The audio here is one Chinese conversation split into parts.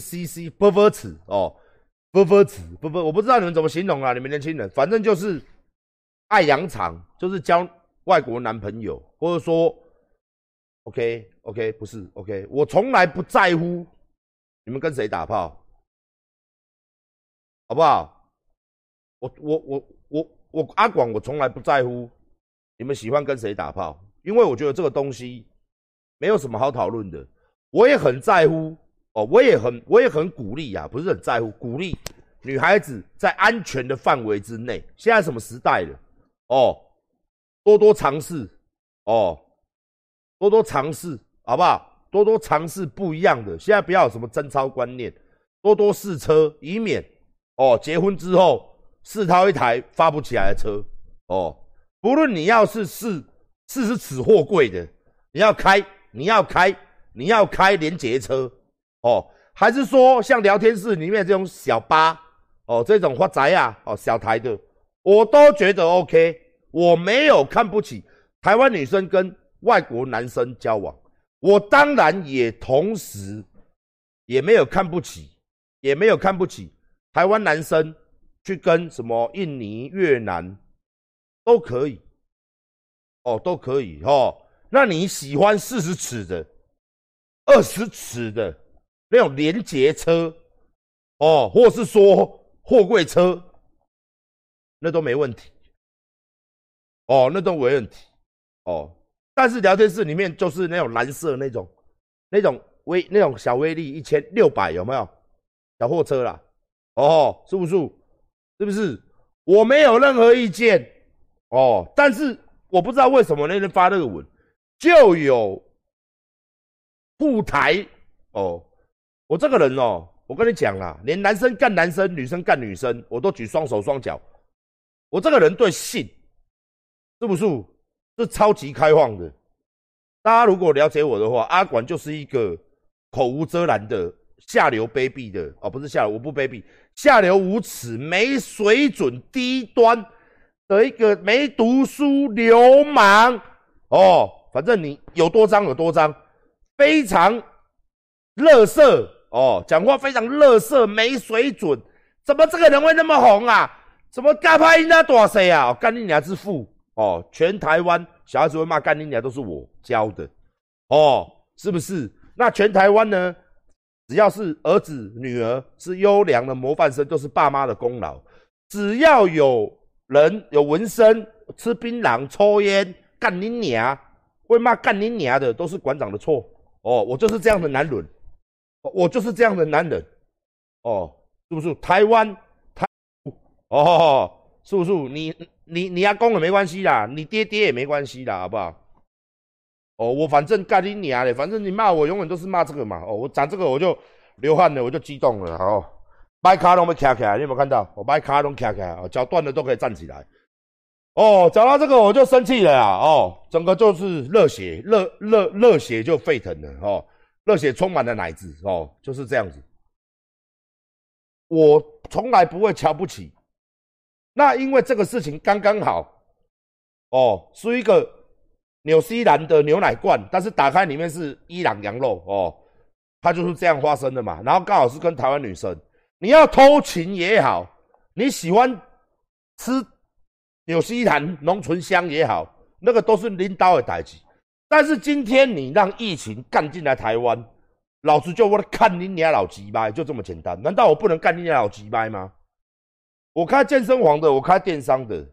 C C 波波词哦，波波词波波，我不知道你们怎么形容啊，你们年轻人，反正就是爱扬长，就是交外国男朋友，或者说，OK OK 不是 OK，我从来不在乎你们跟谁打炮，好不好？我我我我我阿广，我从来不在乎你们喜欢跟谁打炮，因为我觉得这个东西没有什么好讨论的。我也很在乎我也很我也很鼓励啊，不是很在乎，鼓励女孩子在安全的范围之内。现在什么时代了？哦，多多尝试哦，多多尝试，好不好？多多尝试不一样的。现在不要有什么贞操观念，多多试车，以免哦结婚之后试掏一台发不起来的车哦。不论你要是试试试此货柜的，你要开，你要开。你要开连接车哦，还是说像聊天室里面这种小巴哦，这种发宅啊哦小台的，我都觉得 OK。我没有看不起台湾女生跟外国男生交往，我当然也同时也没有看不起，也没有看不起台湾男生去跟什么印尼、越南都可以哦，都可以哦。那你喜欢四十尺的？二十尺的那种连接车，哦，或是说货柜车，那都没问题，哦，那都没问题，哦。但是聊天室里面就是那种蓝色那种，那种威那种小威力一千六百有没有？小货车啦，哦，是不是？是不是？我没有任何意见，哦。但是我不知道为什么那天发那个文就有。护台哦，我这个人哦，我跟你讲啦，连男生干男生，女生干女生，我都举双手双脚。我这个人对性是不是是超级开放的？大家如果了解我的话，阿管就是一个口无遮拦的下流卑鄙的哦，不是下流，我不卑鄙，下流无耻、没水准、低端的一个没读书流氓哦。反正你有多脏有多脏。非常乐色哦，讲话非常乐色，没水准。怎么这个人会那么红啊？怎么干拍人家多少啊？干你娘之父哦！全台湾小孩子会骂干你娘都是我教的哦，是不是？那全台湾呢？只要是儿子女儿是优良的模范生，都是爸妈的功劳。只要有人有纹身、吃槟榔、抽烟，干你娘会骂干你娘的，都是馆长的错。哦，我就是这样的男人，我就是这样的男人，哦，是不是？台湾台，哦，是不是？你你你阿公也没关系啦，你爹爹也没关系啦，好不好？哦，我反正干你娘的，反正你骂我永远都是骂这个嘛。哦，我讲这个我就流汗了，我就激动了。哦，掰卡拢要卡起来，你有没有看到？我掰卡拢卡起来，哦，脚断了都可以站起来。哦，讲到这个我就生气了呀！哦，整个就是热血，热热热血就沸腾了哦，热血充满了奶子哦，就是这样子。我从来不会瞧不起，那因为这个事情刚刚好哦，是一个纽西兰的牛奶罐，但是打开里面是伊朗羊肉哦，它就是这样发生的嘛。然后刚好是跟台湾女生，你要偷情也好，你喜欢吃。纽西兰浓醇香也好，那个都是拎刀的代志。但是今天你让疫情干进来台湾，老子就我看你俩老鸡掰，就这么简单。难道我不能干你俩老鸡掰吗？我开健身房的，我开电商的，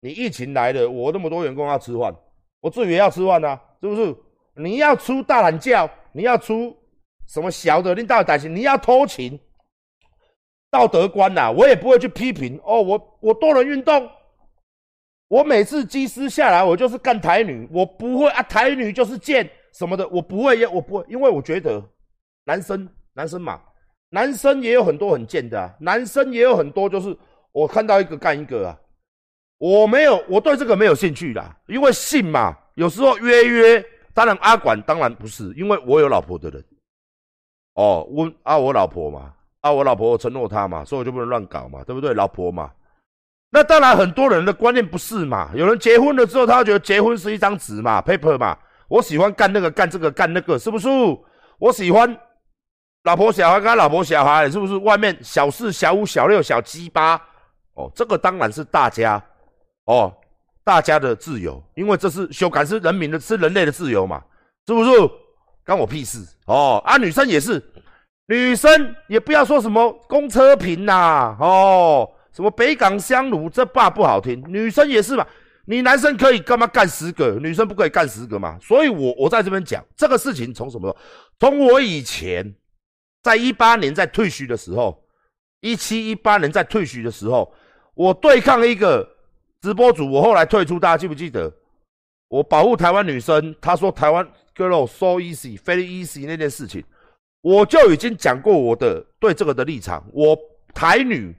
你疫情来了，我那么多员工要吃饭，我自己也要吃饭啊，是不是？你要出大懒觉，你要出什么小的拎刀的代志，你要偷情，道德观呐，我也不会去批评哦。我我多人运动。我每次机师下来，我就是干台女，我不会啊，台女就是贱什么的，我不会，我不会，因为我觉得男生男生嘛，男生也有很多很贱的啊，男生也有很多就是我看到一个干一个啊，我没有，我对这个没有兴趣啦，因为性嘛，有时候约约，当然阿管当然不是，因为我有老婆的人，哦，我啊我老婆嘛，啊我老婆我承诺她嘛，所以我就不能乱搞嘛，对不对？老婆嘛。那当然，很多人的观念不是嘛？有人结婚了之后，他觉得结婚是一张纸嘛，paper 嘛。我喜欢干那个，干这个，干那个，是不是？我喜欢老婆小孩跟老婆小孩，是不是外面小四、小五、小六、小七八？哦，这个当然是大家哦，大家的自由，因为这是修改是人民的，是人类的自由嘛，是不是？关我屁事哦！啊，女生也是，女生也不要说什么公车平呐，哦，什么北港香炉，这话不好听。女生也是嘛，你男生可以干嘛干十个，女生不可以干十个嘛？所以我我在这边讲这个事情，从什么？从我以前。在一八年在退虚的时候，一七一八年在退虚的时候，我对抗一个直播主，我后来退出，大家记不记得？我保护台湾女生，他说台湾 girl so easy, very easy 那件事情，我就已经讲过我的对这个的立场。我台女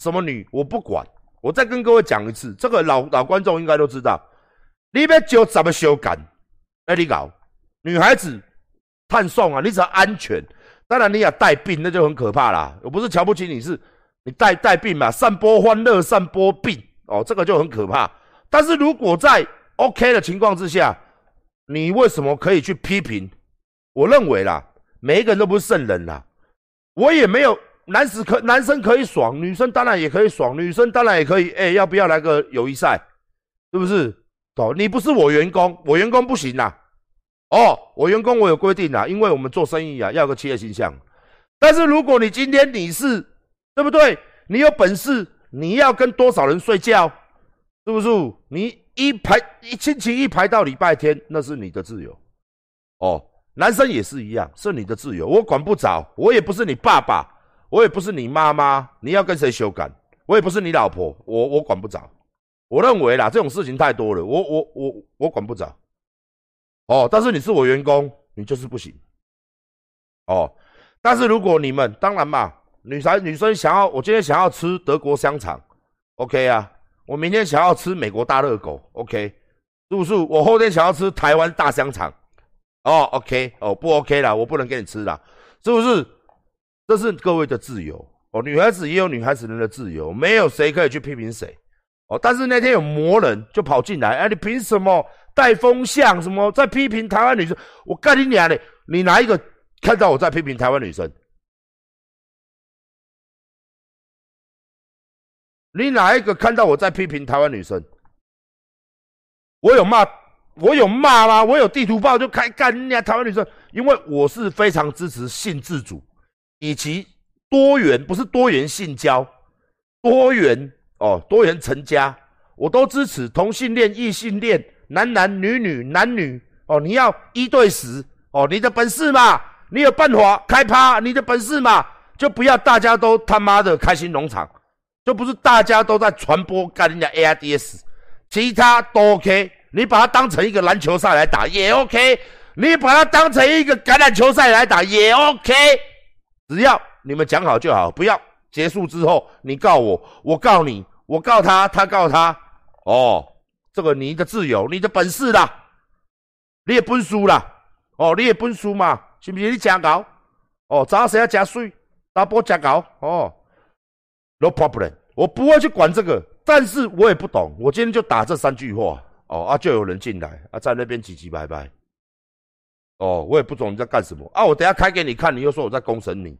什么女我不管，我再跟各位讲一次，这个老老观众应该都知道，你边就怎么修改？哎，你搞女孩子探送啊，你只要安全。当然，你要带病，那就很可怕啦。我不是瞧不起你，是你带带病嘛，散播欢乐，散播病哦，这个就很可怕。但是如果在 OK 的情况之下，你为什么可以去批评？我认为啦，每一个人都不是圣人啦。我也没有男子可男生可以爽，女生当然也可以爽，女生当然也可以。哎，要不要来个友谊赛？是不是？哦，你不是我员工，我员工不行啦。哦，我员工我有规定啊，因为我们做生意啊，要个企业形象。但是如果你今天你是对不对？你有本事，你要跟多少人睡觉，是不是？你一排一星期一排到礼拜天，那是你的自由。哦，男生也是一样，是你的自由，我管不着。我也不是你爸爸，我也不是你妈妈，你要跟谁修改？我也不是你老婆，我我管不着。我认为啦，这种事情太多了，我我我我管不着。哦，但是你是我员工，你就是不行。哦，但是如果你们当然嘛，女孩女生想要，我今天想要吃德国香肠，OK 啊，我明天想要吃美国大热狗，OK，是不是？我后天想要吃台湾大香肠，哦，OK，哦，不 OK 啦，我不能给你吃啦，是不是？这是各位的自由哦，女孩子也有女孩子人的自由，没有谁可以去批评谁。哦，但是那天有魔人就跑进来，哎，你凭什么？带风向什么在批评台湾女生？我干你娘的！你哪一个看到我在批评台湾女生？你哪一个看到我在批评台湾女生？我有骂，我有骂吗？我有地图炮就开干你娘台湾女生，因为我是非常支持性自主以及多元，不是多元性交，多元哦，多元成家，我都支持同性恋、异性恋。男男女女男女哦，你要一对十哦，你的本事嘛，你有办法开趴，你的本事嘛，就不要大家都他妈的开心农场，就不是大家都在传播干人家 AIDS，其他都 OK，你把它当成一个篮球赛来打也 OK，你把它当成一个橄榄球赛来打也 OK，只要你们讲好就好，不要结束之后你告我，我告你，我告他，他告他，哦。这个你的自由，你的本事啦，你也本输啦，哦，你也本输嘛，是不是？你加高，哦，早谁要加税，打波加高，哦，no problem，我不会去管这个，但是我也不懂，我今天就打这三句话，哦啊，就有人进来啊，在那边唧唧拜拜，哦，我也不懂你在干什么啊，我等下开给你看，你又说我在攻审你，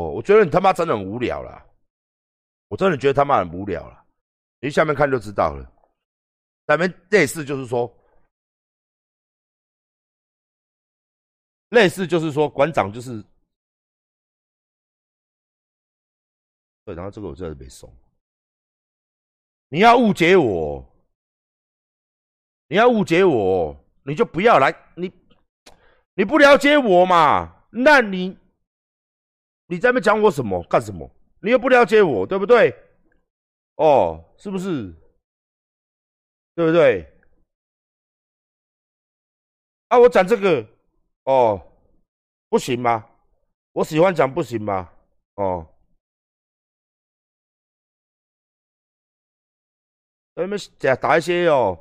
哦，我觉得你他妈真的很无聊啦，我真的觉得他妈很无聊了，你下面看就知道了。咱们类似就是说，类似就是说，馆长就是，对，然后这个我真的没送。你要误解我，你要误解我，你就不要来，你你不了解我嘛？那你你在那讲我什么干什么？你又不了解我，对不对？哦，是不是？对不对？啊，我讲这个哦，不行吗？我喜欢讲不行吗？哦，那边讲打一些哦，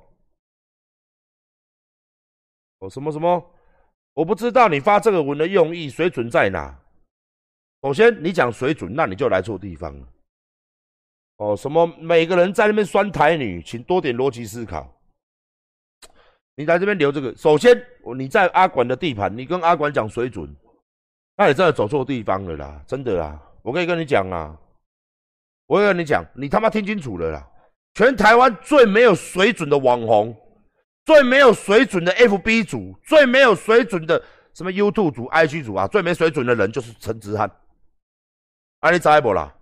哦什么什么？我不知道你发这个文的用意水准在哪。首先，你讲水准，那你就来错地方了。哦，什么？每个人在那边酸台女，请多点逻辑思考。你来这边留这个，首先，你在阿管的地盘，你跟阿管讲水准，那你真的走错地方了啦，真的啦！我可以跟你讲啊，我会跟你讲，你他妈听清楚了啦！全台湾最没有水准的网红，最没有水准的 FB 组，最没有水准的什么 YouTube 组、IG 组啊，最没水准的人就是陈子翰。啊，你知不啦？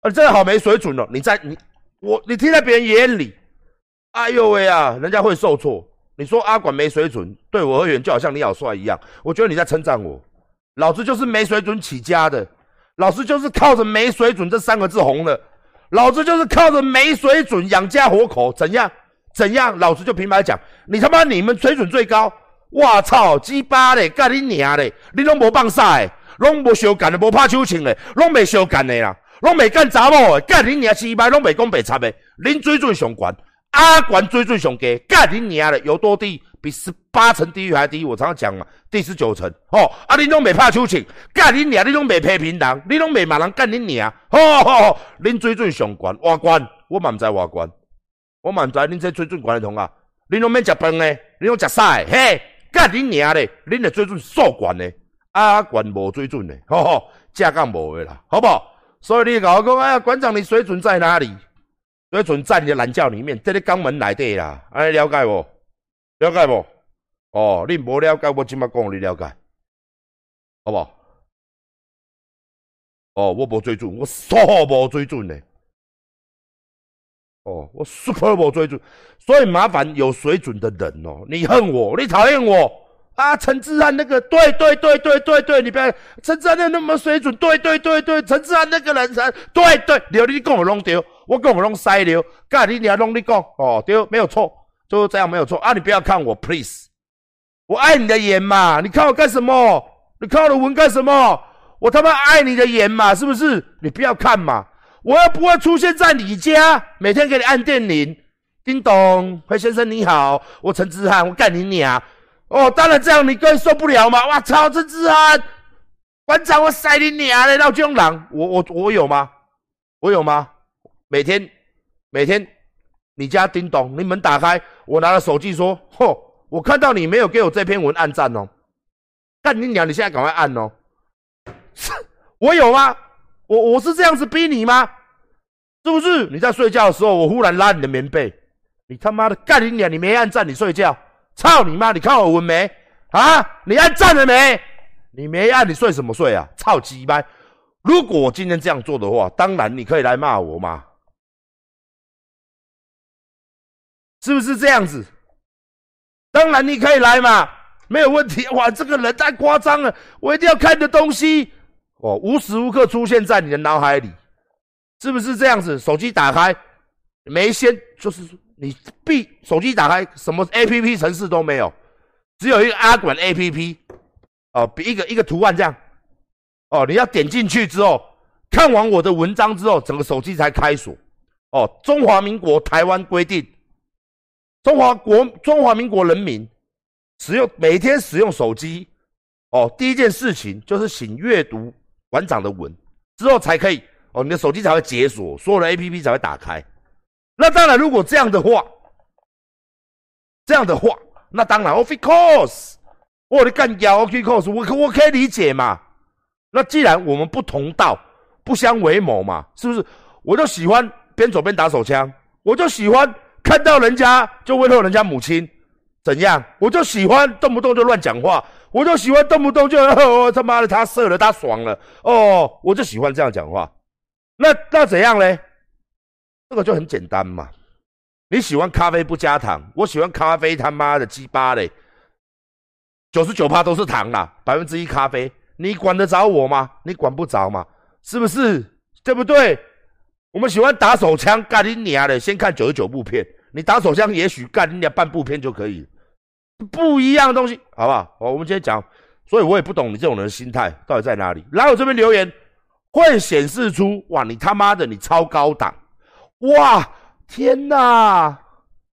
啊，你真的好没水准哦！你在你我你听在别人眼里，哎呦喂啊，人家会受挫。你说阿管没水准，对我而言就好像你好帅一样，我觉得你在称赞我。老子就是没水准起家的，老子就是靠着没水准这三个字红了，老子就是靠着没水准养家活口，怎样怎样？老子就平白讲，你他妈你们水准最高，我操鸡巴嘞，干你娘嘞，你拢无放晒，拢无相干的，无拍手枪的，拢未相干的啦，拢未干查某的，干恁娘鸡巴，拢未讲白贼的，恁水准上悬，阿管水准上低，干恁娘嘞，有多低？比十八层地狱还低，我常常讲嘛，第十九层哦。啊，恁拢未拍手枪，干恁娘！你拢未批评人，你拢未骂人，干恁娘！吼吼吼，恁水准上悬，外观我嘛毋知外观，我嘛毋知恁这水准悬的同啊。恁拢免食饭诶，恁拢食啥诶？嘿，干恁娘咧！恁的水准数悬诶，啊，管无水准的，吼 吼，价杠无的啦，好不好？所以你甲我讲，哎呀，馆长，你水准在哪里？水准在你的懒觉里面，在你肛门内底啦，安尼了解无？了解不？哦，你无了解，我即马讲你了解，好不好？哦，我无水准，我超无水准嘞。哦，我 super 无水准，所以麻烦有水准的人哦。你恨我，你讨厌我啊？陈志安那个，对对对对对对，你不要陈志安那那么水准，对对对对，陈志安那个人才对对，留你跟我弄丢，我跟我弄塞流，干你你要弄你讲哦，丢，没有错。就是这样没有错啊！你不要看我，please，我爱你的眼嘛！你看我干什么？你看我的文干什么？我他妈爱你的眼嘛！是不是？你不要看嘛！我又不会出现在你家，每天给你按电铃，叮咚，裴先生你好，我陈志汉，我干你娘！哦，当然这样你更受不了嘛！我操，陈志汉，馆长，我塞你娘嘞！闹军狼，我我我有吗？我有吗？每天每天。你家叮咚，你门打开，我拿了手机说：“嚯，我看到你没有给我这篇文按赞哦，干你娘！你现在赶快按哦！我有吗？我我是这样子逼你吗？是不是？你在睡觉的时候，我忽然拉你的棉被，你他妈的干你娘！你没按赞，你睡觉，操你妈！你看我文没啊？你按站了没？你没按，你睡什么睡啊？操鸡掰！如果我今天这样做的话，当然你可以来骂我嘛。”是不是这样子？当然你可以来嘛，没有问题。哇，这个人太夸张了，我一定要看的东西哦，无时无刻出现在你的脑海里，是不是这样子？手机打开，没先就是你必手机打开，什么 A P P 城市都没有，只有一个阿管 A P P 哦，比一个一个图案这样哦，你要点进去之后，看完我的文章之后，整个手机才开锁哦。中华民国台湾规定。中华国中华民国人民使用每天使用手机，哦，第一件事情就是请阅读馆长的文，之后才可以哦，你的手机才会解锁，所有的 A P P 才会打开。那当然，如果这样的话，这样的话，那当然，of course，我的干掉 of course，我可我可以理解嘛。那既然我们不同道，不相为谋嘛，是不是？我就喜欢边走边打手枪，我就喜欢。看到人家就问候人家母亲，怎样？我就喜欢动不动就乱讲话，我就喜欢动不动就哦他妈的他射了他爽了哦，我就喜欢这样讲话。那那怎样嘞？这个就很简单嘛。你喜欢咖啡不加糖，我喜欢咖啡他妈的鸡巴嘞，九十九趴都是糖啦，百分之一咖啡，你管得着我吗？你管不着嘛，是不是？对不对？我们喜欢打手枪，干你娘的！先看九十九部片，你打手枪也许干你娘半部片就可以，不一样的东西，好不好？我们今天讲，所以我也不懂你这种人的心态到底在哪里。来我这边留言，会显示出哇，你他妈的你超高档，哇，天哪，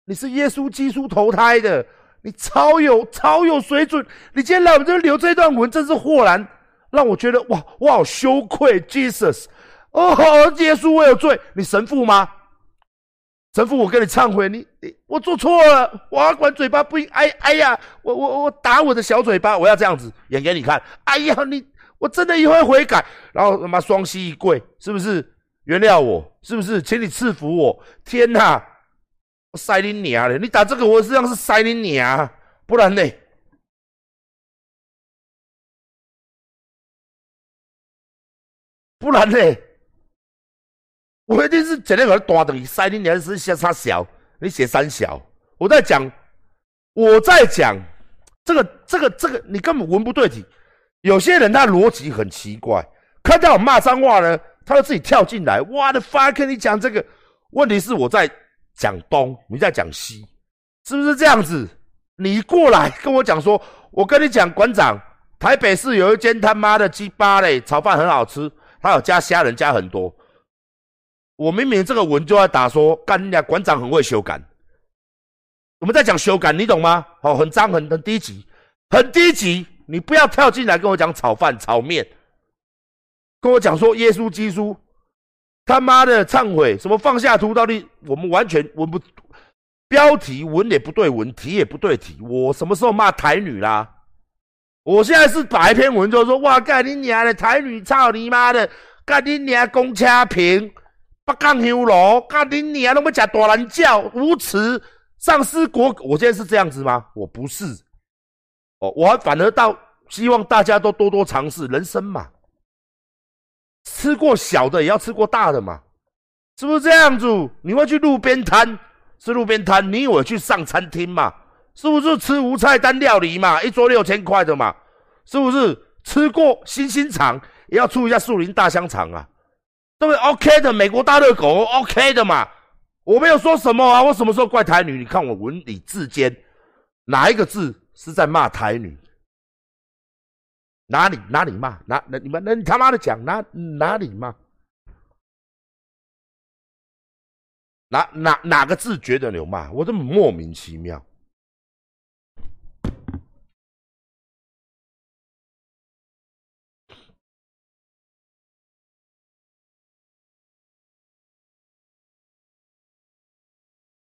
你是耶稣基督投胎的，你超有超有水准。你今天来我们这留这段文，真是豁然让我觉得哇，我好羞愧，Jesus。哦，耶稣，我有罪，你神父吗？神父，我跟你忏悔，你你我做错了，我要管嘴巴不应，哎哎呀，我我我打我的小嘴巴，我要这样子演给你看。哎呀，你我真的也会悔改。然后他妈双膝一跪，是不是？原谅我，是不是？请你赐福我。天哪，塞你娘了！你打这个，我实际上是塞你娘，不然呢？不然呢？我一定是整天把它端等塞你娘是写三小，你写三小。我在讲，我在讲这个这个这个，你根本文不对题。有些人他逻辑很奇怪，看到我骂脏话呢。他就自己跳进来，哇的发跟你讲这个问题是我在讲东，你在讲西，是不是这样子？你过来跟我讲说，我跟你讲，馆长，台北市有一间他妈的鸡巴嘞炒饭很好吃，他有加虾仁加很多。我明明这个文就要打说，干你馆长很会修改。我们在讲修改，你懂吗？哦，很脏，很很低级，很低级，你不要跳进来跟我讲炒饭炒面。跟我讲说耶稣基督他妈的忏悔什么放下屠刀的，我们完全文不标题文也不对文题也不对题。我什么时候骂台女啦？我现在是把一篇文就说哇干你娘的台女操你妈的干你娘公车平北港香炉干你娘那么讲大兰教无耻丧失国我现在是这样子吗？我不是哦，我反而到希望大家都多多尝试人生嘛。吃过小的也要吃过大的嘛，是不是这样子？你会去路边摊吃路边摊，你以为去上餐厅嘛？是不是吃无菜单料理嘛？一桌六千块的嘛？是不是吃过新兴肠也要出一下树林大香肠啊？对不对？OK 的，美国大热狗 OK 的嘛？我没有说什么啊，我什么时候怪台女？你看我文理字间哪一个字是在骂台女？哪里哪里骂？哪那你们那你他妈的讲哪哪里骂？哪哪哪个字觉得有骂？我这么莫名其妙。